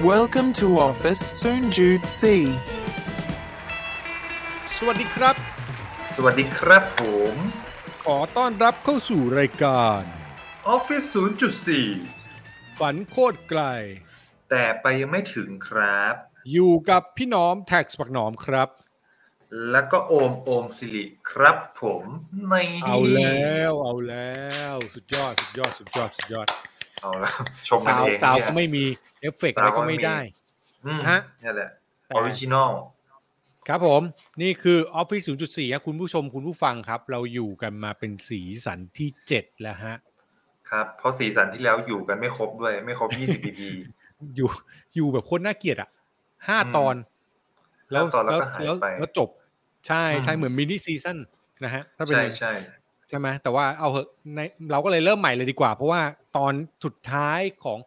Welcome to Office Soon Jude C. สวัสดีครับ สวัสดีครับผม ขอต้อนรับเข้าสู่รายการ Office 0.4 ฝันโคตรไกล แต่ไปยังไม่ถึงครับ อยู่กับพี่หน้อมแท็กสปักหนอมครับ แล้วก็โอมโอมสิริครับผมในเอาแล้วเอาแล้ว สุดยอด สุดยอด สุดยอด สุดยอด เอาแล้วชมกันสาวเองสาวเนี่ยก็ไม่มีเอฟเฟกต์อะไรก็ไม่ได้อืมฮะนี่แหละแต่ originalครับผมนี่คือ Office 0.4ครับคุณผู้ชมคุณผู้ฟังครับ เราอยู่กันมาเป็น season ที่ 7 แล้วฮะ ครับ เพราะ season ที่แล้วอยู่กันไม่ครบด้วย ไม่ครบ 20 EP อยู่อยู่แบบโคตรน่าเกลียดอะห้าอืมตอน แล้วห้าตอนแล้วก็หายแล้วไปแล้วจบ ใช่ใช่อืมเหมือน mini season นะฮะถ้าเป็นใช่อย่างใช่ใช่ไหมแต่ว่าเอาเหอะในเราก็เลยเริ่มใหม่เลยดีกว่า เพราะว่า ตอนสุดท้ายของ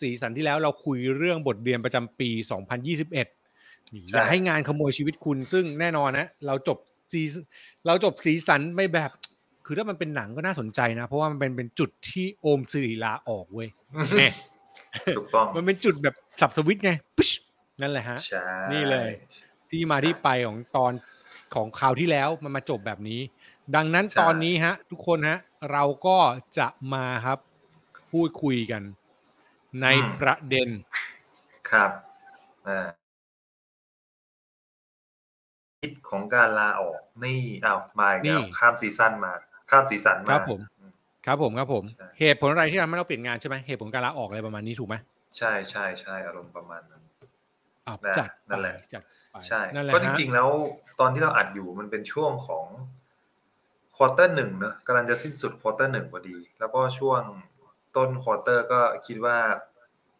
สีสันที่แล้วเราคุยเรื่องบทเรียนประจำปี 2021นี่อย่าให้งานขโมยชีวิตคุณซึ่งแน่นอนนะ เราจบซีเราจบสีสันไม่แบบ คือถ้ามันเป็นหนังก็น่าสนใจนะ เพราะว่ามันเป็นเป็นจุดที่โอมสิริลาออกเว้ยเนี่ยถูกต้องมันเป็นจุดแบบสับสวิตช์ไงปึ๊ชนั่นแหละฮะใช่นี่เลย ที่มาที่ไปของตอนของคราวที่แล้วมันมาจบแบบนี้ ดังนั้นตอนนี้ฮะ ทุกคนฮะ เราก็จะมาครับ พูดคุยกัน ในประเด็น ครับอ่าคิดของการลาออกนี่อ้าวมาอีกแล้วนี่ข้ามซีซั่นมา ข้ามซีซั่นมาครับผมอืมครับผมครับผมใช่เหตุผลอะไรที่ทำให้เราเปลี่ยนงานใช่ไหมเหตุผลการลาออกอะไรประมาณนี้ถูกไหมใช่ใช่ใช่อารมณ์ประมาณนั้นอะนะจัดนั่นแหละไปจัดไปใช่นั่นแหละก็จฮะริงๆแล้วตอนที่เราอัดอยู่มันเป็นช่วงของ quarter หนึ่งเนอะกำลังจะสิ้นสุด quarter หนึ่งพอดี แล้วก็ช่วง ต้น quarter ก็คิดว่า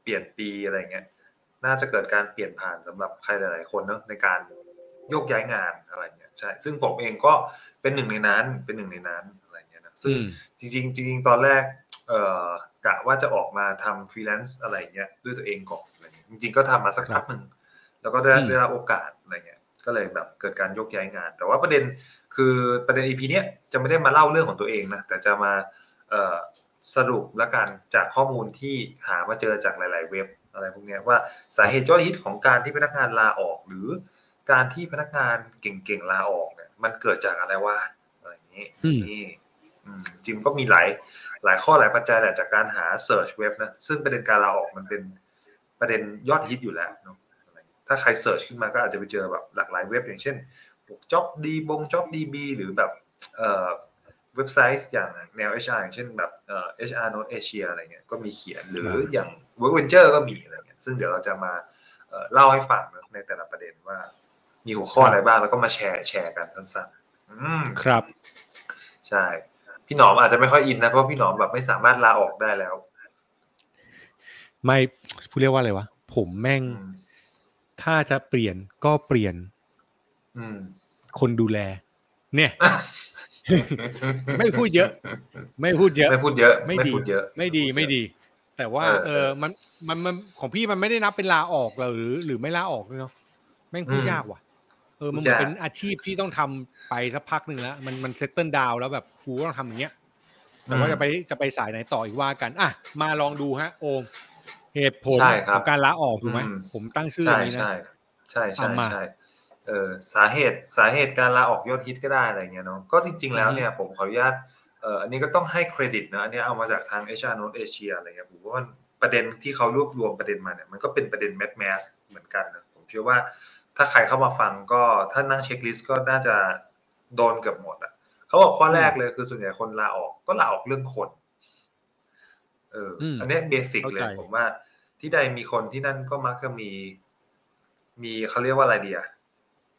เปลี่ยนปีอะไรเงี้ย น่าจะเกิดการเปลี่ยนผ่านสำหรับใครหลาย ๆ คนเนอะในการโยกย้ายงานอะไรเงี้ยใช่ ซึ่งผมเองก็เป็นหนึ่งในนั้นเป็นหนึ่งในนั้นอะไรเงี้ยนะซึ่งอืมจริงๆจริงๆตอนแรกเอ่อกะว่าจะออกมาทำฟรีแลนซ์อะไรเงี้ยด้วยตัวเองก่อนอะไรเงี้ยจริงๆก็ทำมาสักพักหนึ่งแล้วก็ได้อืมได้รับโอกาสอะไรเงี้ยก็เลยแบบเกิดการยกย้ายงาน แต่ว่าประเด็นคือประเด็น EP เนี้ยจะไม่ได้มาเล่าเรื่องของตัวเองนะแต่จะมาเอ่อ สรุปและกันจากข้อมูลที่หามาเจอจากหลาย ๆ เว็บอะไรพวกเนี้ยว่าสาเหตุยอดฮิตของการที่พนักงานลาออก หรือการที่พนักงานเก่ง ๆ ลาออกเนี่ยมันเกิดจากอะไรวะอะไรอย่างนี้อืมนี่อืมจริงก็มีหลายหลายข้อหลายปัจจัยแหละจากการหา Search เว็บนะซึ่งประเด็นการลาออกมันเป็นประเด็นยอดฮิตอยู่แล้วเนอะอะไรถ้าใคร Search ขึ้นมาก็อาจจะไปเจอแบบหลากหลายเว็บอย่างเช่นจ็อบดีบงจ็อบดีบีหรือแบบเอ่อ เว็บไซต์อย่างแนว HR อย่างเช่นแบบเอ่อ HR Note Asia อะไรเงี้ยก็มีเขียนหรือครับอย่าง Work Venture ก็มีอะไรเงี้ยซึ่งเดี๋ยวเราจะมาเอ่อเล่าให้ฟังนะในแต่ละประเด็นว่า มีหัวข้ออะไรบ้างแล้วก็มาแชร์แชร์กันสั้นๆอืมครับ ใช่ พี่หนอมอาจจะไม่ค่อยอินนะเพราะพี่หนอมแบบไม่สามารถลาออกได้แล้ว ไม่ผู้เรียกว่าอะไรวะผมแม่งอืมถ้าจะเปลี่ยนก็เปลี่ยน อืม คนดูแล เนี่ย ไม่พูดเยอะ ไม่พูดเยอะ ไม่พูดเยอะไม่ไม่ดีพูดเยอะ ไม่ดีไม่ดี แต่ว่าเออเออมันมันมันของพี่มันไม่ได้นับเป็นลาออกหรือ หรือไม่ลาออกด้วยเนาะแม่งพูดอืมยากว่ะ เออมันเหมือนยากเป็นอาชีพที่ต้องทำไปสักพักหนึ่งแล้วมันมันเซตเติลดาวแล้วแบบกูก็ต้องทำอย่างเงี้ยแต่ว่าจะไปจะไปสายไหนต่ออีกว่ากันอะมาลองดูฮะ โอมเหตุผลใช่คขรับองการลาออกถูกไหมอืมผมตั้งชื่ออใช่ย่างนี้นะใช่ใช่ใช่เอามาใช่ เออสาเหตุสาเหตุการลาออกยอดฮิตก็ได้อะไรเงี้ยเนาะก็จริง ๆ แล้วเนี่ยผมขออนุญาตเอ่ออันนี้ก็ต้องให้เครดิตนะอันนี้เอามาจากทาง HR Note Asia อะไรเงี้ยผมว่ามันประเด็นที่เขารวบรวมประเด็นมาเนี่ยมันก็เป็นประเด็นแมสแมสเหมือนกันนะผมเชื่อว่าถ้าใครเข้ามาฟังก็ถ้านั่งเช็คลิสต์ก็น่าจะโดนเกือบหมดอะเขาบอกข้อแรกเลยคือส่วนใหญ่คนลาออกก็ลาออกเรื่องคนเอออมอันเนี้เบสิกเข้าเลใจยผมว่า ที่ใดมีคนที่นั่นก็มักจะมี มีเขาเรียกว่าอะไรเดีย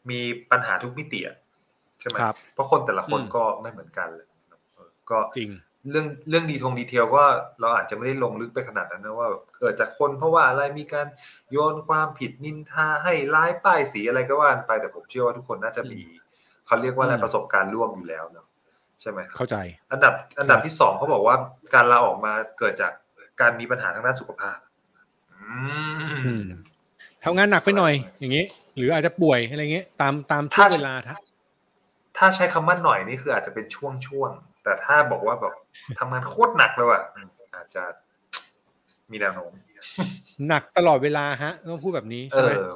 มีปัญหาทุกมิติอะใช่ไหมครับเพราะคนแต่ละคนอืมก็ไม่เหมือนกันเลยเออก็จริงเรื่องเรื่องดีทงดีเทลก็เราอาจจะไม่ได้ลงลึกไปขนาดนั้นนะว่าแบบเกิดจากคนเพราะว่าอะไรมีการโยนความผิดนินทาให้ร้ายป้ายสีอะไรก็ว่าไปแต่ผมเชื่อว่าทุกคนน่าจะมีเขาเรียกว่าอะไรอืมประสบการณ์ร่วมอยู่แล้วเนาะใช่ไหมครับเข้าใจ อันดับอันดับที่สองเขาบอกว่าการลาออกมาเกิดจากการมีปัญหาทางด้านสุขภาพ อือืมม ทำงานหนักไปหน่อยอย่างงี้ หรืออาจจะป่วยอะไรเงี้ยตามตามช่วงถ้าเวลาถ้าถ้าใช้คำว่าหน่อยนี่คืออาจจะเป็นช่วงช่วงๆแต่ถ้าบอกว่าแบบทำงานโคตรหนักเลยว่ะอืมอาจจะมีแนวโน้มหนักตลอดเวลาฮะต้องพูดแบบนี้เอใช่ไหมอ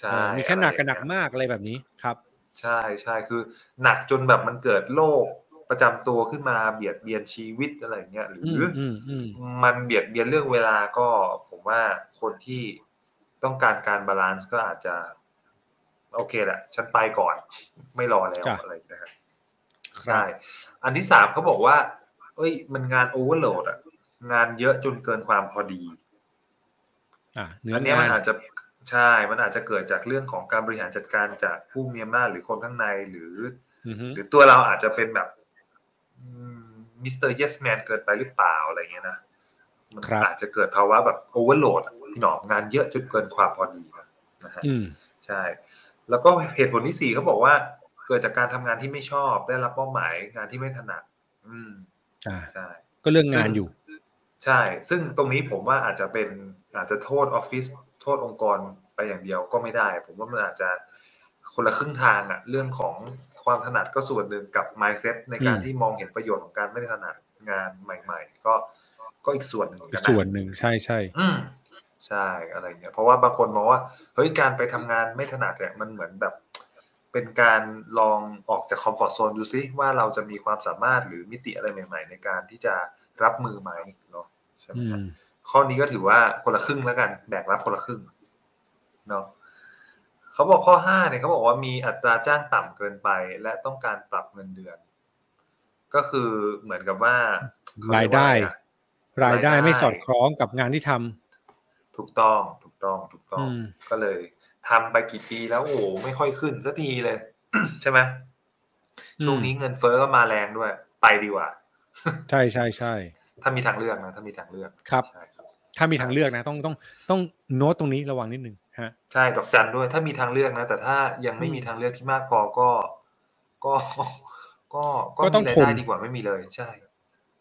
ใช่เออมีแค่หนักกับหนักอะไรอย่างเงี้ยมากอะไรแบบนี้ครับ ใช่ใช่คือ หนักจนแบบมันเกิดโรคประจำตัวขึ้นมาเบียดเบียนชีวิตอะไรอย่างเงี้ยหรือือมอืมอืมมันเบียดเบียนเรื่องเวลาก็ผมว่าคนที่ ต้องการการ balance ก็อาจจะ โอเคแหละ ฉันไปก่อน ไม่รอแล้วจ้ะอะไรอย่างเงี้ยครับครัใช่บอันที่สามเขาบอกว่า เอ้ย มันงาน overload อะงานเยอะจนเกินความพอดีอ่าเนื้ออันเนี้ยงามันนอาจจะใช่ มันอาจจะเกิดจากเรื่องของการบริหารจัดการจากผู้มีอำนาจหรือคนข้างในหรืออือฮึหรือตัวเราอาจจะเป็นแบบ Mister Yes Man เกินไปหรือเปล่าอะไรเงี้ยนะ มันครับอาจจะเกิดภาวะแบบ overload พี่หนอมงานเยอะจนเกินความพอดีนะฮะอืมใช่ แล้วก็เหตุผลที่สี่เขาบอกว่า เกิดจากการทำงานที่ไม่ชอบ ได้รับเป้าหมายงานที่ไม่ถนัด อืมอ่าใช่ ก็เรื่องงานอยู่ ใช่ ซึ่งตรงนี้ผมว่าอาจจะเป็นอาจจะโทษออฟฟิศโทษองค์กรไปอย่างเดียวก็ไม่ได้ ผมว่ามันอาจจะคนละครึ่งทางอะเรื่องของความถนัดก็ส่วนหนึ่งกับ mindset ในการอืมที่มองเห็นประโยชน์ของการไม่ได้ถนัดงานใหม่ ๆ ก็ก็อีกส่วนหนึ่งเหมือนอีกักนนะส่วนหนึ่งใช่ใช่อืม ใช่อะไรเงี้ยเพราะว่าบางคนมองว่าเฮ้ยการไปทำงานไม่ถนัดเนี่ยมันเหมือนแบบ เป็นการลองออกจากคอมฟอร์ z โซนดูซิว่าเราจะมีความสามารถหรือมิติอะไรใหม่ ๆ ในการที่จะรับมือไหมเนาะใช่ไหมครับข้อนี้ก็ถือว่าคนละครึ่งแล้วกันแบกรับคนละครึ่งเนาะเขาบอกข้อห้าเนี่ยเขาบอกว่ามีอัตราจ้างต่ำเกินไป และต้องการปรับเงินเดือน ก็คือเหมือนกับว่ารายได้ รายได้รายได้ไม่สอดคล้องกับงานที่ทำ ถูกต้องถูกต้องถูกต้อง อืม ก็เลยทำไปกี่ปีแล้วโอ้โหไม่ค่อยขึ้นสักทีเลย ใช่ไหมช่วงนี้เงินเฟ้อก็มาแรงด้วย ไปดีกว่า ใช่ใช่ใช่ถ้ามีทางเลือกนะถ้ามีทางเลือกครับ ใช่ครับ ถ้ามีทางเลือกนะ ต้องต้องต้องโน้ตตรงนี้ระวังนิดนึงฮะ ใช่ดอกจันด้วย ถ้ามีทางเลือกนะ แต่ถ้ายังไม่อืมมีทางเลือกที่มากพอก็ ก็ ก็ก็ก็ต้องมีรายทนได้ดีกว่าไม่มีเลย ใช่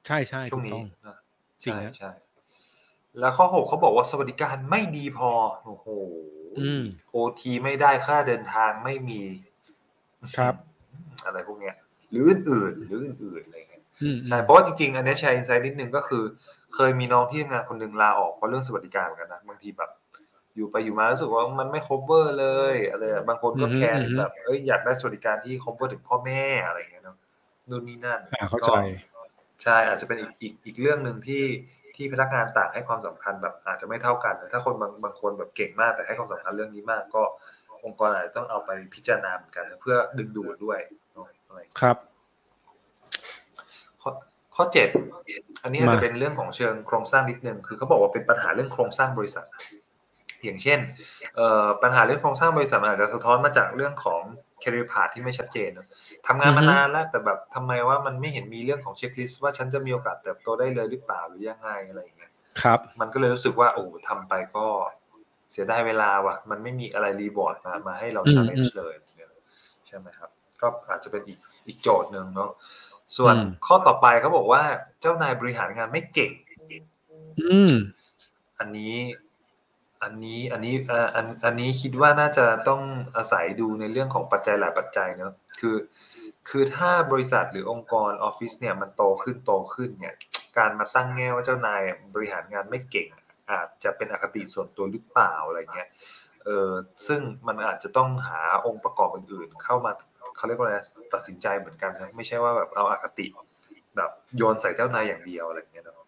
ใช่ใช่ช่วถูงกนี้ต้อง นะจริงใช่นะใช่ แล้วข้อหกเขาบอกว่าสวัสดิการไม่ดีพอโอ้โหอืมโอทีไม่ได้ค่าเดินทางไม่มีครับ อะไรพวกเนี้ย หรืออื่นๆหรืออื่นๆอะไรเงี้ยอืมใช่เพราะว่าจริงๆ อันนี้แชร์อินไซด์นิดนึงก็คือ เคยมีน้องที่ทำงานคนหนึ่งลาออกเพราะเรื่องสวัสดิการเหมือนกันนะบางทีแบบ อยู่ไปอยู่มารู้สึกว่ามันไม่ cover เลยอะไรอะบางคนก็แคร์ถึงแบบเอ้ยอยากได้สวัสดิการที่ cover ถึงพ่อแม่อะไรเงี้ยเนาะนู่นนี่นั่นอ่าเข้าใจก็ใช่อาจจะเป็นอีกอีกอีกเรื่องหนึ่งที่ ที่พนักงานต่างให้ความสำคัญแบบอาจจะไม่เท่ากันนะถ้าคนบางบางคนแบบเก่งมากแต่ให้ความสำคัญเรื่องนี้มากก็องค์กรอาจจะต้องเอาไปพิจารณาเหมือนกันนะเพื่อดึงดูดด้วยเนาะอะไรครับ ข้อข้อเจ็ดอันนี้อาจจะมาเป็นเรื่องของเชิงโครงสร้างนิดนึงคือเขาบอกว่าเป็นปัญหาเรื่องโครงสร้างบริษัท อย่างเช่นเอ่อปัญหาเรื่องโครงสร้างบริษัทมันอาจจะสะท้อนมาจากเรื่องของ career path ที่ไม่ชัดเจนเนอะทำงานมาอือฮึนานแล้วแต่แบบทำไมว่ามันไม่เห็นมีเรื่องของเช็คลิสต์ว่าฉันจะมีโอกาสเติบโตได้เลยหรือเปล่าหรือยังไงอะไรอย่างเงี้ยครับ มันก็เลยรู้สึกว่าโอ้ทำไปก็เสียดายเวลาว่ะ มันไม่มีอะไรรีบอร์ดมามาให้เราอืม challenge เลยเนี่ยใช่ไหมครับ ก็อาจจะเป็นอีกอีกโจทย์หนึ่งเนาะส่วนอืมข้อต่อไปเขาบอกว่าเจ้านายบริหารงานไม่เก่งอืมอันนี้ อันนี้อันนี้เอ่ออันอันนี้คิดว่าน่าจะต้องอาศัยดูในเรื่องของปัจจัยหลายปัจจัยเนอะคือ คือถ้าบริษัทหรือองค์กรออฟฟิศเนี่ยมันโตขึ้นโตขึ้นเนี่ย การมาตั้งแง่ว่าเจ้านายบริหารงานไม่เก่ง อาจจะเป็นอคติส่วนตัวหรือเปล่าอะไรเงี้ยเออซึ่งมันอาจจะต้องหาองค์ประกอบอื่นๆ เข้ามาเขาเรียกว่าอะไรตัดสินใจเหมือนกันนะไม่ใช่ว่าแบบเอาอคติแบบโยนใส่เจ้านายอย่างเดียวอะไรเงี้ยเนอะ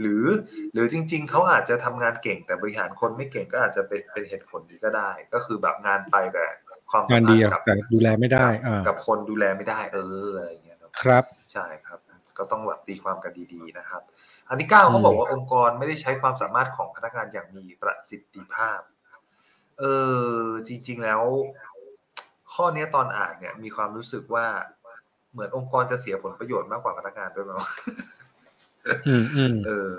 หรือหรือจริง ๆ เขาอาจจะทำงานเก่งแต่บริหารคนไม่เก่งก็อาจจะเป็นเป็นเหตุผลนี้ก็ได้ ก็คือแบบงานไปแต่ความสังามนพัดีนธ์อะกับแต่ดูแลไม่ได้อ่ากับคนดูแลไม่ได้ เอออะไรอย่างเงี้ยเนอะครับใช่ครับ ก็ต้องแบบตีความกันดีๆนะครับ อันที่เก้าเขาบอกว่าองค์กรไม่ได้ใช้ความสามารถของพนักงานอย่างมีประสิทธิภาพ เออจริง ๆแล้ว ข้อเนี้ยตอนอ่านเนี่ย มีความรู้สึกว่าเหมือนองค์กรจะเสียผลประโยชน์มากกว่าพนักงานด้วยมั้ง อืมอืมเออ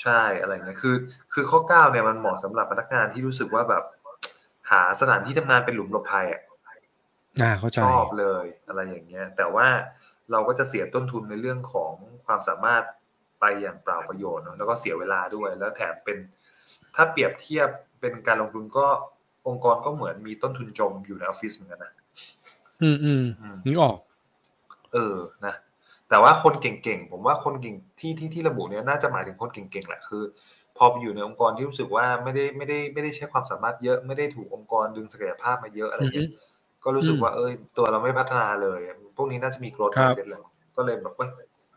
ใช่อะไรเงี้ยคือ คือข้อเก้าเนี่ยมันเหมาะสำหรับพนักงานที่รู้สึกว่าแบบ หาสถานที่ทำงานเป็นหลุมหลบภัยอะอ่าเข้าใจชอบเลยอะไรอย่างเงี้ย แต่ว่าเราก็จะเสียต้นทุนในเรื่องของความสามารถไปอย่างเปล่าประโยชน์เนอะแล้วก็เสียเวลาด้วย แล้วแถมเป็น ถ้าเปรียบเทียบเป็นการลงทุนก็องค์กรก็เหมือนมีต้นทุนจมอยู่ในออฟฟิศเหมือนกันนะอืมอืมอืมนึกออก เออนะ แต่ว่าคนเก่งๆ ผมว่าคนเก่งที่ที่ที่ระบุเนี้ยน่าจะหมายถึงคนเก่งๆแหละคือ พอไปอยู่ในองค์กรที่รู้สึกว่าไม่ได้ไม่ได้ไม่ได้ใช้ความสามารถเยอะไม่ได้ถูกองค์กรดึงศักยภาพมาเยอะอะไรอือฮึเงี้ยก็รู้สึกอืมว่าเอ้ยตัวเราไม่พัฒนาเลย พวกนี้น่าจะมี growth ครับ mindset เลยก็เลยแบบเว้ย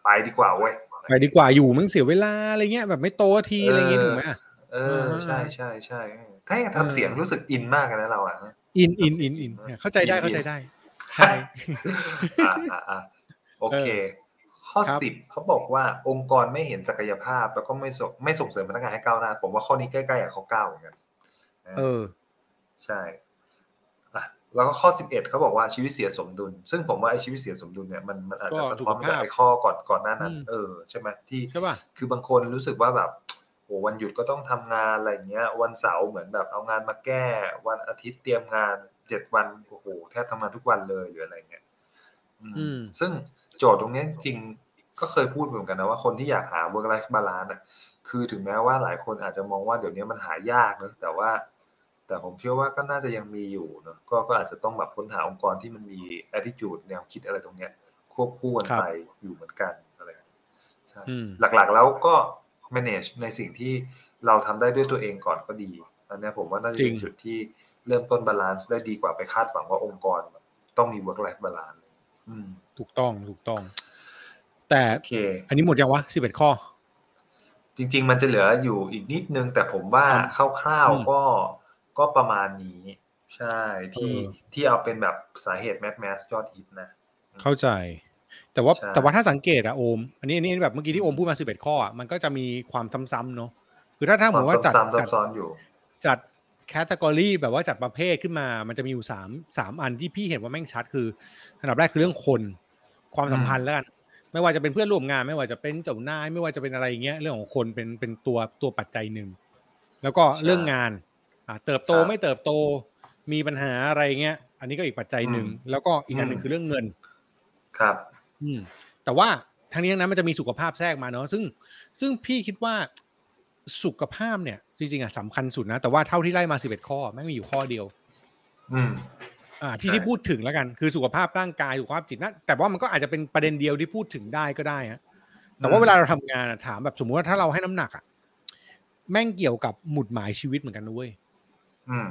ไปดีกว่าเว้ยไปดีกว่าอยู่มึงเสียเวลาอะไรเงี้ยแบบไม่โตทีอะไรเงี้ยถูกไหมอะเอออ่าใช่ใช่ใช่ถ้ายังทำเสียงรู้สึกอินมากเลยนะเราอะอินอินอินอินเนี่ยเข้าใจได้อินเข้าใจอินได้ใช่อ่าอ่าอ่าโอเค ข้อครับ สิบเขาบอกว่าองค์กรไม่เห็นศักยภาพ แล้วก็ไม่ส่งไม่ส่งเสริมพนักงานให้ก้าวหน้า ผมว่าข้อนี้ใกล้ๆกับข้อเก้าเหมือนกันเออใช่อะแล้วก็ข้อสิบเอ็ดเขาบอกว่าชีวิตเสียสมดุล ซึ่งผมว่าไอ้ชีวิตเสียสมดุลเนี่ยมันมันอาจจะก็สะท้อนมาจากสุขภาพไอ้ข้อก่อนก่อนหน้านั้นอืมเออใช่ไหมที่ใช่ป่ะ คือบางคนรู้สึกว่าแบบโอ้วันหยุดก็ต้องทำงานอะไรอย่างเงี้ย วันเสาร์เหมือนแบบเอางานมาแก้ วันอาทิตย์เตรียมงานเจ็ดวันโอ้โหแทบทำงานทุกวันเลยหรืออะไรเงี้ย อืมอืม ซึ่ง โจทย์ตรงเนี้ยจริงๆก็เคยพูดเหมือนกันนะว่าคนที่อยากหา work life balance อะคือถึงแม้ว่าหลายคนอาจจะมองว่าเดี๋ยวนี้มันหายากนะแต่ว่า แต่ผมเชื่อว่าก็น่าจะยังมีอยู่เนอะก็ก็อาจจะต้องแบบค้นหาองค์กรที่มันมี attitude แนวคิดอะไรตรงเนี้ย ควบคู่กันครับไปอยู่เหมือนกันอะไรอย่างเงี้ยใช่อืมหลักๆแล้วก็ manage ในสิ่งที่เราทำได้ด้วยตัวเองก่อนก็ดีอันเนี้ยผมว่าน่าจะเป็นจริงจุดที่เริ่มต้น balance ได้ดีกว่าไปคาดหวังว่าองค์กร ต้องมี work life balance อืม ถูกต้องถูกต้อง แต่โอเคอันนี้หมดยังวะสิบเอ็ดข้อ จริง ๆ มันจะเหลืออยู่อีกนิดนึง แต่ผมว่าครับคร่าวอืมๆก็ก็ประมาณนี้ ใช่ที่เออที่เอาเป็นแบบสาเหตุ mass mass ยอดฮิตนะ เข้าใจ แต่ว่าใช่แต่ว่าถ้าสังเกตอะโอม อันนี้อันนี้แบบเมื่อกี้ที่โอมพูดมาสิบเอ็ดข้ออะมันก็จะมีความซ้ำๆเนาะคือถ้าถ้าผมว่าจัดซ้ำจัดๆซ้อนๆอยู่จัด category แบบว่าจัดประเภทขึ้นมา มันจะมีอยู่สามสามอันที่พี่เห็นว่าแม่งชัดคือ อันดับแรกคือเรื่องคน ความสัมพันธ์แล้วกัน ไม่ว่าจะเป็นเพื่อนร่วมงาน ไม่ว่าจะเป็นเจ้านาย ไม่ว่าจะเป็นอะไรอย่างเงี้ยเรื่องของคนเป็นเป็นตัวตัวปัจจัยหนึ่งแล้วก็ใช่เรื่องงานอ่าเติบโตครับไม่เติบโตมีปัญหาอะไรเงี้ย อันนี้ก็อีกปัจจัยหนึ่งอืมแล้วก็อีกอันหนึ่งอืมคือเรื่องเงิน ครับ อืม แต่ว่าทั้งนี้ทั้งนั้นมันจะมีสุขภาพแทรกมาเนาะซึ่ง ซึ่งพี่คิดว่าสุขภาพเนี่ย จริงๆอะสำคัญสุดนะ แต่ว่าเท่าที่ไล่มาสิบเอ็ดข้อแม่งมีอยู่ข้อเดียว อืม อ่าที่ใช่ที่พูดถึงแล้วกันคือสุขภาพร่างกายสุขภาพจิตนะแต่ว่ามันก็อาจจะเป็นประเด็นเดียวที่พูดถึงได้ก็ได้ฮะแต่ว่าเวลาเราทำงานอะถามแบบสมมุติว่าถ้าเราให้น้ำหนักอะแม่งเกี่ยวกับหมุดหมายชีวิตเหมือนกันนะเว้ยอืม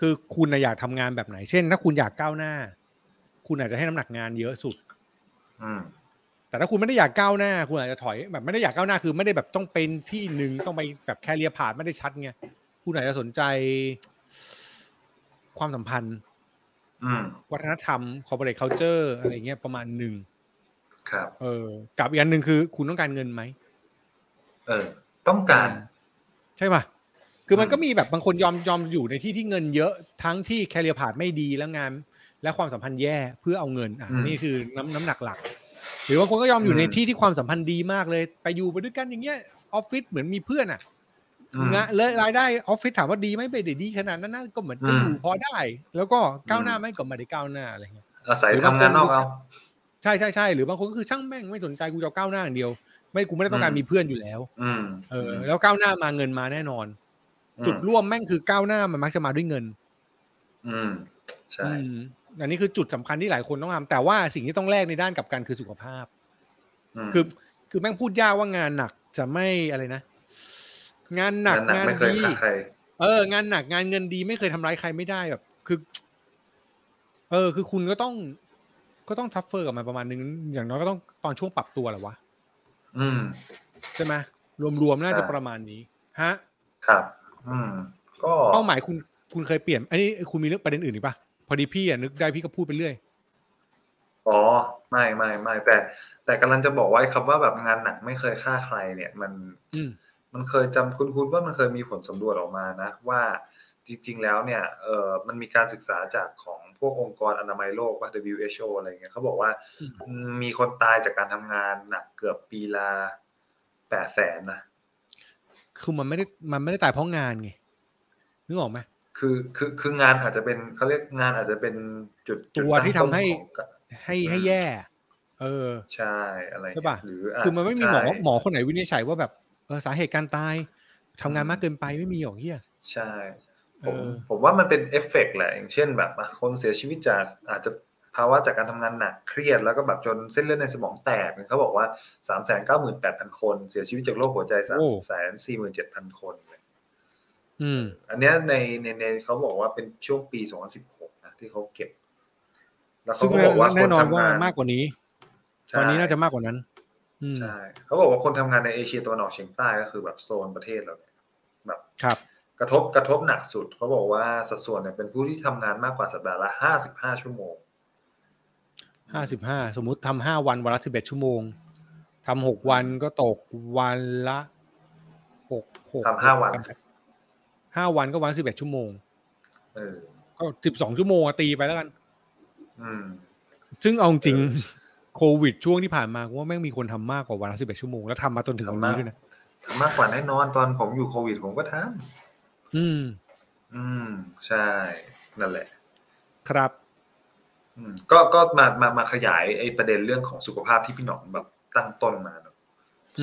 คือคุณน่ะอยากทำงานแบบไหน เช่น ถ้าคุณอยากก้าวหน้า คุณอาจจะให้น้ำหนักงานเยอะสุดอืมแต่ถ้าคุณไม่ได้อยากก้าวหน้า คุณอาจจะถอยแบบไม่ได้อยากก้าวหน้าคือไม่ได้แบบต้องเป็นที่หนึ่งต้องไปแบบแค่เลียผ่านไม่ได้ชัดไงคุณอาจจะสนใจความสัมพันธ์อืม วัฒนธรรม corporate culture อะไรเงี้ยประมาณหนึ่งครับ เออกับอีกอันหนึ่งคือ คุณต้องการเงินไหมเออ ต้องการ ใช่ป่ะคือมันอืมก็มีแบบบางคนยอมยอมอยู่ในที่ที่เงินเยอะทั้งที่แคเรียผ่านไม่ดีแล้วงาน และความสัมพันธ์แย่เพื่อเอาเงินอะนี่คือน้ำน้ำหนักหลัก หรือบางคนก็ยอมอยู่ในที่ที่ความสัมพันธ์ดีมากเลย ไปอยู่ไปด้วยกันอย่างเงี้ยออฟฟิศเหมือนมีเพื่อนอะอืม งานเลยรายได้ออฟฟิศถามว่าดีไหมไม่ได้ดีขนาดนั้นนะก็เหมือนจะอืมอยู่พอได้ แล้วก็ก้าวหน้าอืมไหม่ก็ไม่ได้ก้าวหน้าอะไรเงี้ยอาศัยหรือทำบางคนงานนอกเอาใช่ใช่ใช่หรือบางคนก็คือช่างแม่งไม่สนใจกูจะเอาก้าวหน้าอย่างเดียว ไม่กูไม่ได้ต้องการอืมมีเพื่อนอยู่แล้วอืมเออ แล้วก้าวหน้ามาเงินมาแน่นอนอืมจุดร่วมแม่งคือก้าวหน้ามันมักจะมาด้วยเงิน อืมใช่อืมอันนี้คือจุดสำคัญที่หลายคนต้องทำแต่ว่าสิ่งที่ต้องแลกในด้านกลับกันคือสุขภาพมคือคือแม่งพูดยากว่างานหนักจะไม่อะไรนะ งานหนักงานหนักไม่เคยดีฆ่าใครเออ งานหนักงานเงินดีไม่เคยทำร้ายใครไม่ได้แบบ คือ เออ คือคุณก็ต้อง ก็ต้องทัฟเฟอร์กับมันประมาณนึงอย่างน้อยก็ต้องตอนช่วงปรับตัวแหละวะอืมใช่ไหมรวมๆน่าจะใช่ประมาณนี้ฮะครับ อืม ก็เป้าหมายคุณคุณเคยเปลี่ยนอันนี้คุณมีเรื่องประเด็นอื่นอีกปะพอดีพี่อะนึกได้พี่ก็พูดไปเรื่อยอ๋อไม่ไม่ไม่แต่ แต่กำลังจะบอกว่าไอ้คำว่าแบบงานหนักไม่เคยฆ่าใครเนี่ย มันอื มมันเคยจำคุณคุณว่ามันเคยมีผลสำรวจออกมานะว่าจริงๆแล้วเนี่ยเออมันมีการศึกษาจากของพวกองค์กรอนามัยโลกว่า WHO อะไรเงี้ยเขาบอกว่าอืมมีคนตายจากการทำงานหนักเกือบปีละแปดแสนนะคือมันไม่ได้มันไม่ได้ตายเพราะงานไงนึกออกไหมคือคือคืองานอาจจะเป็นเขาเรียกงานอาจจะเป็นจุดจุดตัวที่ตั้งทำให้ของกะให้อืมให้แย่ เออ ใช่อะไรใช่ป่ะหรืออาจคือมันไม่มีหมอใช่หมอคนไหนวินิจฉัยว่าแบบ เออสาเหตุการตายทำงานอืมมากเกินไปไม่มีหรอกเฮียใช่ผมเออผมว่ามันเป็นเอฟเฟกต์แหละอย่างเช่นแบบอะคนเสียชีวิตจากอาจจะภาวะจากการทำงานหนักเครียดแล้วก็แบบจนเส้นเลือดในสมองแตกเขาบอกว่าสามแสนเก้าหมื่นแปดพันคน เสียชีวิตจากโรคหัวใจสามแสนสี่หมื่นเจ็ดพันคนอืมอันเนี้ยในในในเขาบอกว่าเป็นช่วงปีสองพันสิบหกนะที่เขาเก็บ แล้วเขาซึ่งก็บอกว่าคแน่นนอนทำว่างานมากกว่านี้ใช่ตอนนี้น่าจะมากกว่านั้นอืม ใช่เขาบอกว่าคนทำงานในเอเชียตะวันออกเฉียงใต้ก็คือแบบโซนประเทศเราเนี่ยแบบครับ กระทบกระทบหนักสุดเขาบอกว่าสัดส่วนเนี่ยเป็นผู้ที่ทำงานมากกว่าสัปดาห์ละห้าสิบห้าชั่วโมงห้าสิบห้าสมมุติทำห้าวันวันละสิบเอ็ดชั่วโมงทำหกวันก็ตกวันละหกหกทำห้าวันห้าวันก็วันสิบเอ็ดชั่วโมงเออก็สิบสองชั่วโมงอะตีไปแล้วกัน อืม ซึ่งเอาจริงเออ โควิดช่วงที่ผ่านมากูว่าแม่งมีคนทำมากกว่าวันละสิบเอ็ดชั่วโมงแล้วทำมาจนถึงวันนี้ด้วยนะทำมากกว่าแน่นอนตอนผมอยู่โควิดผมก็ทอืมำอืม ใช่ นั่นแหละ ครับอืมก็ก็มามามาขยายไอ้ประเด็นเรื่องของสุขภาพที่พี่หนอมแบบตั้งต้นมาเนอะ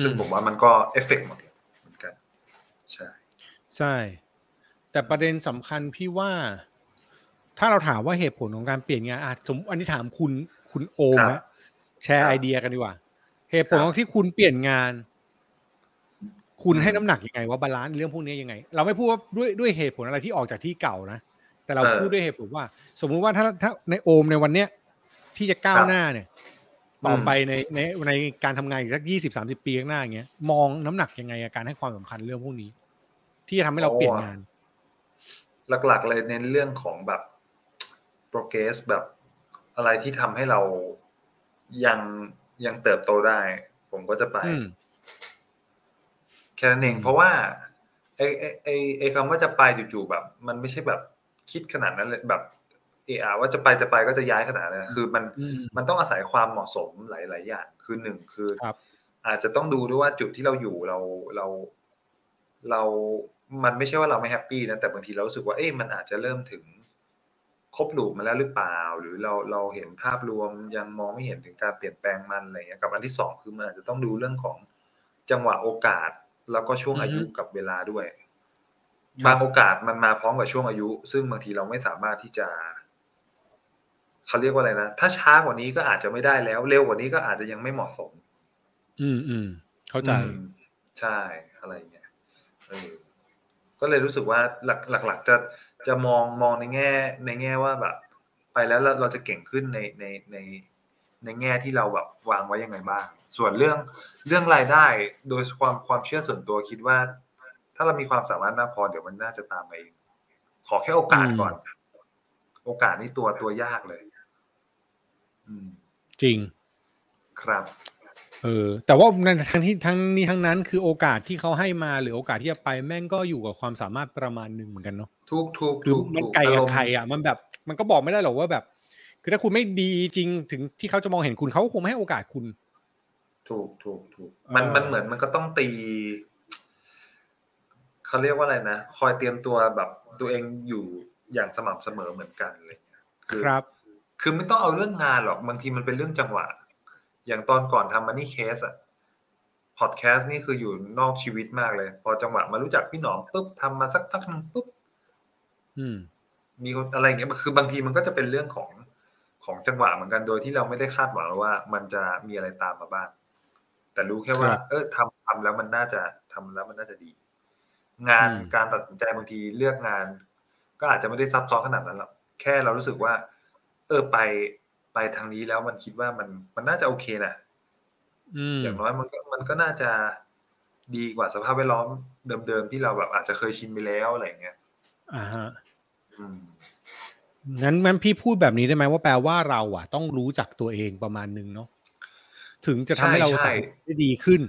ซึ่งอืมผมว่ามันก็เอฟเฟกต์หมดเลยเหมือนกัน ใช่ ใช่ แต่ประเด็นสำคัญพี่ว่า ถ้าเราถามว่าเหตุผลของการเปลี่ยนงานอาจสมมติอันนี้ถามคุณคุณโอมครับนะ แชร์ครับไอเดียกันดีกว่าเหตุผลครับของที่คุณเปลี่ยนงาน คุณอืมให้น้ำหนักยังไงว่า balance เรื่องพวกนี้ยังไง เราไม่พูดว่าด้วยด้วยเหตุผลอะไรที่ออกจากที่เก่านะแต่เราเออพูดด้วยเหตุผลว่า สมมุติว่าถ้าถ้าในโอมในวันเนี้ยที่จะก้าวครับหน้าเนี่ยต่ออมไปในในในการทำงานอีกสักยี่สิบสามสิบปีข้างหน้าอย่างเงี้ยมองน้ำหนักยังไงกับการให้ความสำคัญเรื่องพวกนี้ ที่จะทำให้เราเปลี่ยนงาน หลักๆเลยเน้นเรื่องของแบบ progress แบบอะไรที่ทำให้เรา ยังยังเติบโตได้ ผมก็จะไปอืมแค่นั้นเองอืมเพราะว่าไอไอไอไอคำว่าจะไปจู่ๆแบบ มันไม่ใช่แบบคิดขนาดนั้นเลยแบบเออว่าจะไปจะไปก็จะย้ายขนาดนั้นนะคือมันอืมมันต้องอาศัยความเหมาะสมหลาย ๆ อย่างคือหนึ่งคือครับอาจจะต้องดูด้วยว่าจุดที่เราอยู่เราเราเรา มันไม่ใช่ว่าเราไม่แฮปปี้นะแต่บางทีเรารู้สึกว่าเอ๊ะมันอาจจะเริ่มถึง ครบลูปมาแล้วหรือเปล่า หรือเราเราเห็นภาพรวมยังมองไม่เห็นถึงการเปลี่ยนแปลงมันอะไรเงี้ยกับอันที่สองคือมันอาจจะต้องดูเรื่องของจังหวะโอกาส แล้วก็ช่วงอือฮึอายุกับเวลาด้วยครับบางโอกาสมันมาพร้อมกับช่วงอายุ ซึ่งบางทีเราไม่สามารถที่จะเขาเรียกว่าอะไรนะถ้าช้ากว่านี้ก็อาจจะไม่ได้แล้ว เร็วกว่านี้ก็อาจจะยังไม่เหมาะสม อืมอืมเข้าใจอืมใช่อะไรเงี้ยเออก็เลยรู้สึกว่าหลักหลักๆจะ จะมองมองในแง่ในแง่ว่าแบบ ไปแล้วเราเราจะเก่งขึ้นในในในในแง่ที่เราแบบวางไว้ยังไงบ้าง ส่วนเรื่องเรื่องรายได้โดยความความเชื่อส่วนตัวคิดว่า ถ้าเรามีความสามารถมากพอเดี๋ยวมันน่าจะตามมาเองขอแค่โอกาสก่อน โอกาสนี่ตัวตัวยากเลยอืมจริง ครับ เออแต่ว่าในทั้งที่ทั้งนี้ทั้งนั้นคือโอกาสที่เขาให้มาหรือโอกาสที่จะไปแม่งก็อยู่กับความสามารถประมาณหนึ่งเหมือนกันเนาะทุกทุกคือทุกมันทุกไกลอากับมณ์ใครอะมันแบบ มันก็บอกไม่ได้หรอกว่าแบบ คือถ้าคุณไม่ดีจริงถึงที่เขาจะมองเห็นคุณเขาก็คงไม่ให้โอกาสคุณ ถูกถูกถูกมันเออมันเหมือนมันก็ต้องตีเขาเรียกว่าอะไรนะคอยเตรียมตัวแบบตัวเองอยู่อย่างสม่ำเสมอเหมือนกันอะไรเลยครับ คือไม่ต้องเอาเรื่องงานหรอกบางทีมันเป็นเรื่องจังหวะ อย่างตอนก่อนทำมันนี่เคสอะพอดแคสต์นี่คืออยู่นอกชีวิตมากเลย พอจังหวะมารู้จักพี่หนอมปุ๊บทำมาสักพักหนึ่งปุ๊บอืมมีคนอะไรอย่างเงี้ยมันคือบางทีมันก็จะเป็นเรื่องของของจังหวะเหมือนกันโดยที่เราไม่ได้คาดหวังว่า มันจะมีอะไรตามมาบ้างแต่รู้แค่ว่าครับเออทำทำแล้วมันน่าจะทำแล้วมันน่าจะดี งานอืมการตัดสินใจบางทีเลือกงาน ก็อาจจะไม่ได้ซับซ้อนขนาดนั้นหรอกแค่เรารู้สึกว่า เออไป ไปทางนี้แล้วมันคิดว่ามันมันน่าจะโอเคนะอืมอย่างน้อยมันก็มันก็น่าจะดีกว่าสภาพแวดล้อมเดิมๆที่เราแบบอาจจะเคยชินไปแล้วอะไรอย่างเงี้ยอ่าฮะอืมงั้นงั้นพี่พูดแบบนี้ได้ไหมว่าแปลว่าเราอะ ต้องรู้จักตัวเองประมาณนึงเนาะถึงจะทำให้เราใช่ใช่ได้ดีขึ้น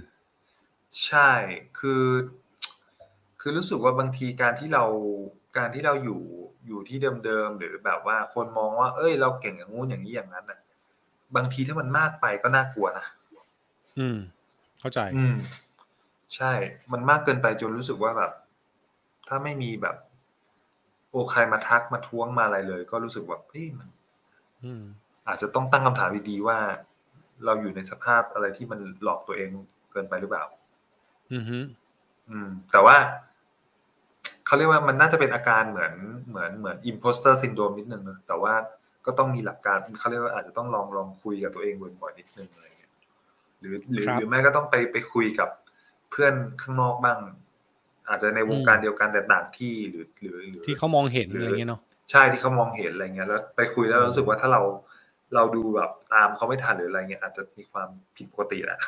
ใช่คือ คือรู้สึกว่าบางทีการที่เรา การที่เราอยู่อยู่ที่เดิมๆหรือแบบว่าคนมองว่า เอ้ย เราเก่งอย่างงู้นอย่างนี้อย่างนั้นน่ะ บางทีถ้ามันมากไปก็น่ากลัวนะอืม เข้าใจ อืม ใช่ มันมากเกินไปจนรู้สึกว่าแบบ ถ้าไม่มีแบบ โอใครมาทักมาท้วงมาอะไรเลย ก็รู้สึกว่าเฮ้ยมัน อืม อาจจะต้องตั้งคำถามดีๆว่า เราอยู่ในสภาพอะไรที่มันหลอกตัวเองเกินไปหรือเปล่า อือฮึอืม แต่ว่า เขาเรียกว่ามันน่าจะเป็นอาการเหมือนเหมือนเหมือน imposter syndrome นิดนึงนะแต่ว่าก็ก็ต้องมีหลักการเขาเรียกว่าอาจจะต้องลองลองคุยกับตัวเองบ่อยๆนิดนึงอะไรเงี้ยหรือหรือครับหรือไม่ก็ต้องไปไปคุยกับเพื่อนข้างนอกบ้าง อาจจะในวงการเดียวกันแต่ต่างที่หรือหรือหรือที่เขามองเห็นอะไรเงี้ยเนาะใช่ที่เขามองเห็นอะไรเงี้ยแล้วไปคุยแล้วรู้สึกว่าถ้าเราเราดูแบบตามเขาไม่ทันหรืออะไรเงี้ยอาจจะมีความผิดปกติแหละ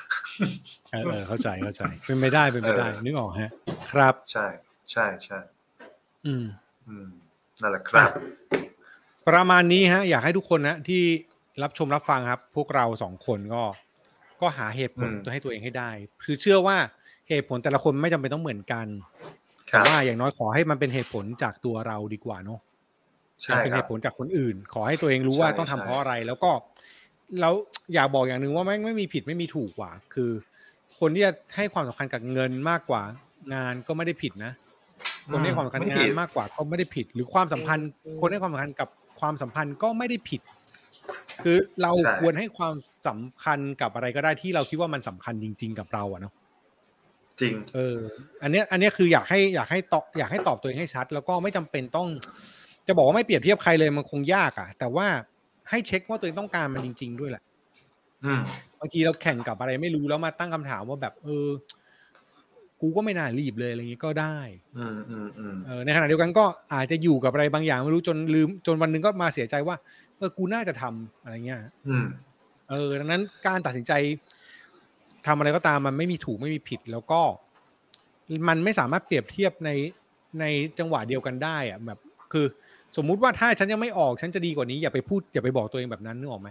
เออเออเข้าใจเข้าใจ เป็นไม่ได้เป็นไม่ได้เออนึกออกฮะ ครับใช่ ใช่ใช่อืม อืมนั่นแหละครับ ประมาณนี้ฮะ อยากให้ทุกคนนะที่รับชมรับฟังครับ พวกเราสองคนก็ ก็หาเหตุผลอืมตัวให้ตัวเองให้ได้ คือเชื่อว่าเหตุผลแต่ละคนไม่จำเป็นต้องเหมือนกันครัแต่บว่าอย่างน้อยขอให้มันเป็นเหตุผลจากตัวเราดีกว่าเนาะ ใช่เป็นคเหรับ ตุผลจากคนอื่น ขอให้ตัวเองรู้ว่าใช่ต้องทำใช่เพราะอะไร แล้วก็แล้วอยากบอกอย่างหนึ่งว่าไม่ไม่มีผิดไม่มีถูกกว่า คือ คนที่จะให้ความสำคัญกับเงินมากกว่างานก็ไม่ได้ผิดนะ คนให้ความสำคัญไม่งาผินดมากกว่าก็ไม่ได้ผิด หรือความสัมพันธ์ คนให้ความสำคัญกับความสัมพันธ์ก็ไม่ได้ผิด คือเราใช่ควรให้ความสำคัญกับอะไรก็ได้ที่เราคิดว่ามันสำคัญจริง ๆ กับเราอะเนาะจริงเออ อันเนี้ยอันเนี้ยคืออยากให้อยากให้ตอบอยากให้ตอบตัวเองให้ชัด แล้วก็ไม่จำเป็นต้อง จะบอกว่าไม่เปรียบเทียบใครเลยมันคงยากอะแต่ว่าให้เช็คว่าตัวเองต้องการมันจริง ๆ ด้วยแหละอืมบางทีเราแข่งกับอะไรไม่รู้แล้วมาตั้งคำถามว่าแบบ เออ กูก็ไม่น่ารีบเลยอะไรอย่างงี้ก็ได้อืมอืมอืมเออในขณะเดียวกันก็อาจจะอยู่กับอะไรบางอย่างไม่รู้จนลืมจนวันหนึงก็มาเสียใจว่าเออกูน่าจะทำอะไรเงี้ยอืมเออดังนั้นการตัดสินใจทำอะไรก็ตามมันไม่มีถูกไม่มีผิดแล้วก็ มันไม่สามารถเปรียบเทียบในในจังหวะเดียวกันได้อะแบบ คือ สมมุติว่าถ้าฉันยังไม่ออกฉันจะดีกว่านี้อย่าไปพูดอย่าไปบอกตัวเองแบบนั้นนึกออกไหม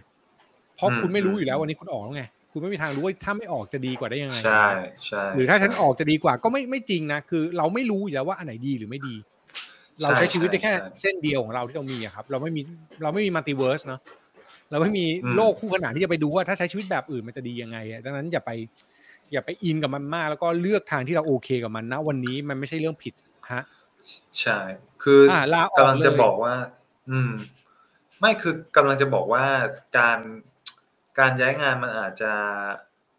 เพราะอืมคุณไม่รู้อืมอยู่แล้ววันนี้คุณออกแล้วไง คุณไม่มีทางรู้ว่าถ้าไม่ออกจะดีกว่าได้ยังไง ใช่ใช่หรือถ้าฉันออกจะดีกว่าก็ไม่ไม่จริงนะคือ เราไม่รู้อยู่แล้วว่าอันไหนดีหรือไม่ดี เราใช้ชีวิตได้แค่เส้นเดียวของเราที่เรามีอะครับ เราไม่มีเราไม่มีมัลติเวิร์สเนาะเราไม่มีโลกคู่ขนานที่จะไปดูว่าถ้าใช้ชีวิตแบบอื่นมันจะดียังไงอะดังนั้นอย่าไปอย่าไปอินกับมันมาก แล้วก็เลือกทางที่เราโอเคกับมันนะวันนี้มันไม่ใช่เรื่องผิดฮะใช่ คือออ่าลาออกกำลังจะเลยบอกว่า อืม ไม่คือกำลังจะบอกว่าการ การย้ายงานมันอาจจะ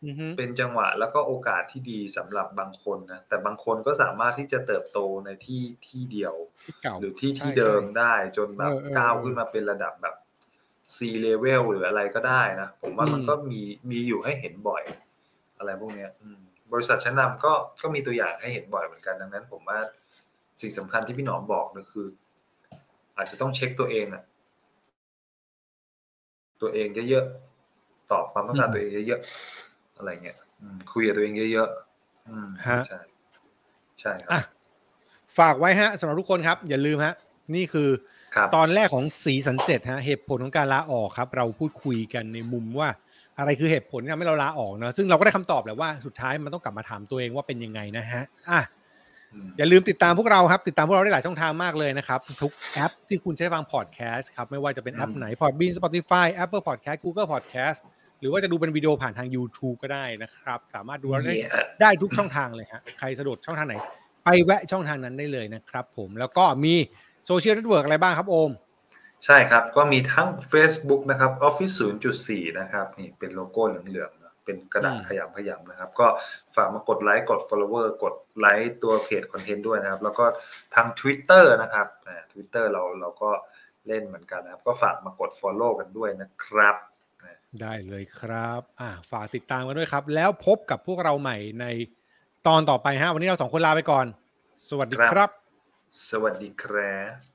อือฮึเป็นจังหวะแล้วก็โอกาสที่ดีสำหรับบางคนนะแต่บางคนก็สามารถที่จะเติบโตในที่ที่เดียวที่เก่าหรือที่ใช่ที่เดิมใช่ได้จนแบบเออเออก้าวเออขึ้นมาเป็นระดับแบบ C level หรืออะไรก็ได้นะ ผมว่ามันอืมก็มีมีอยู่ให้เห็นบ่อย อะไรพวกเนี้ยอืมบริษัทชั้นนำก็ก็มีตัวอย่างให้เห็นบ่อยเหมือนกันดังนั้น ผมว่าสิ่งสำคัญที่พี่หนอมบอกก็คือ อาจจะต้องเช็คตัวเองอะตัวเองเยอะๆ ตอบความต้องการตัวเองเยอะๆอะไรเงี้ยอืมคุยกับตัวเองเยอะๆอืมฮะใช่ใช่ครัอะบฝากไว้ฮะสำหรับทุกคนครับ อย่าลืมฮะ นี่คือครับตอนแรกของสีสันเจ็ดฮะเหตุผลของการลาออกครับ เราพูดคุยกันในมุมว่า อะไรคือเหตุผลที่ทำให้เราลาออกเนอะซึ่งเราก็ได้คำตอบแหละว่าสุดท้ายมันต้องกลับมาถามตัวเองว่าเป็นยังไงนะฮะอะอืมอย่าลืมติดตามพวกเราครับ ติดตามพวกเราได้หลายช่องทางมากเลยนะครับ ทุกแอปที่คุณใช้ฟังพอดแคสต์ครับ ไม่ว่าจะเป็นแอปอืมไหน Podbean Spotify Apple Podcast Google Podcast หรือว่าจะดูเป็นวิดีโอผ่านทาง YouTube ก็ได้นะครับ สามารถดูได้ Yeah ได้ทุกช่องทางเลยฮะใครสะดวกช่องทางไหน ไปแวะช่องทางนั้นได้เลยนะครับผมแล้วก็มี social network อะไรบ้างครับโอม ใช่ครับ ก็มีทั้ง Facebook นะครับ Office 0.4 นะครับนี่เป็นโลโก้เหลืองๆนะเป็นกระดาษอืมขยำขยำนะครับ ก็ฝากมากดไลค์กด follow กดไลค์ตัวเพจ content ด้วยนะครับ แล้วก็ทาง Twitter นะครับอ่า Twitter เราเราก็เล่นเหมือนกันนะครับ ก็ฝากมากด follow กันด้วยนะครับอ่า ได้เลยครับอ่าฝากติดตามกันด้วยครับ แล้วพบกับพวกเราใหม่ในตอนต่อไปฮะ วันนี้เราสองคนลาไปก่อน สวัสดีครับ สวัสดีครับ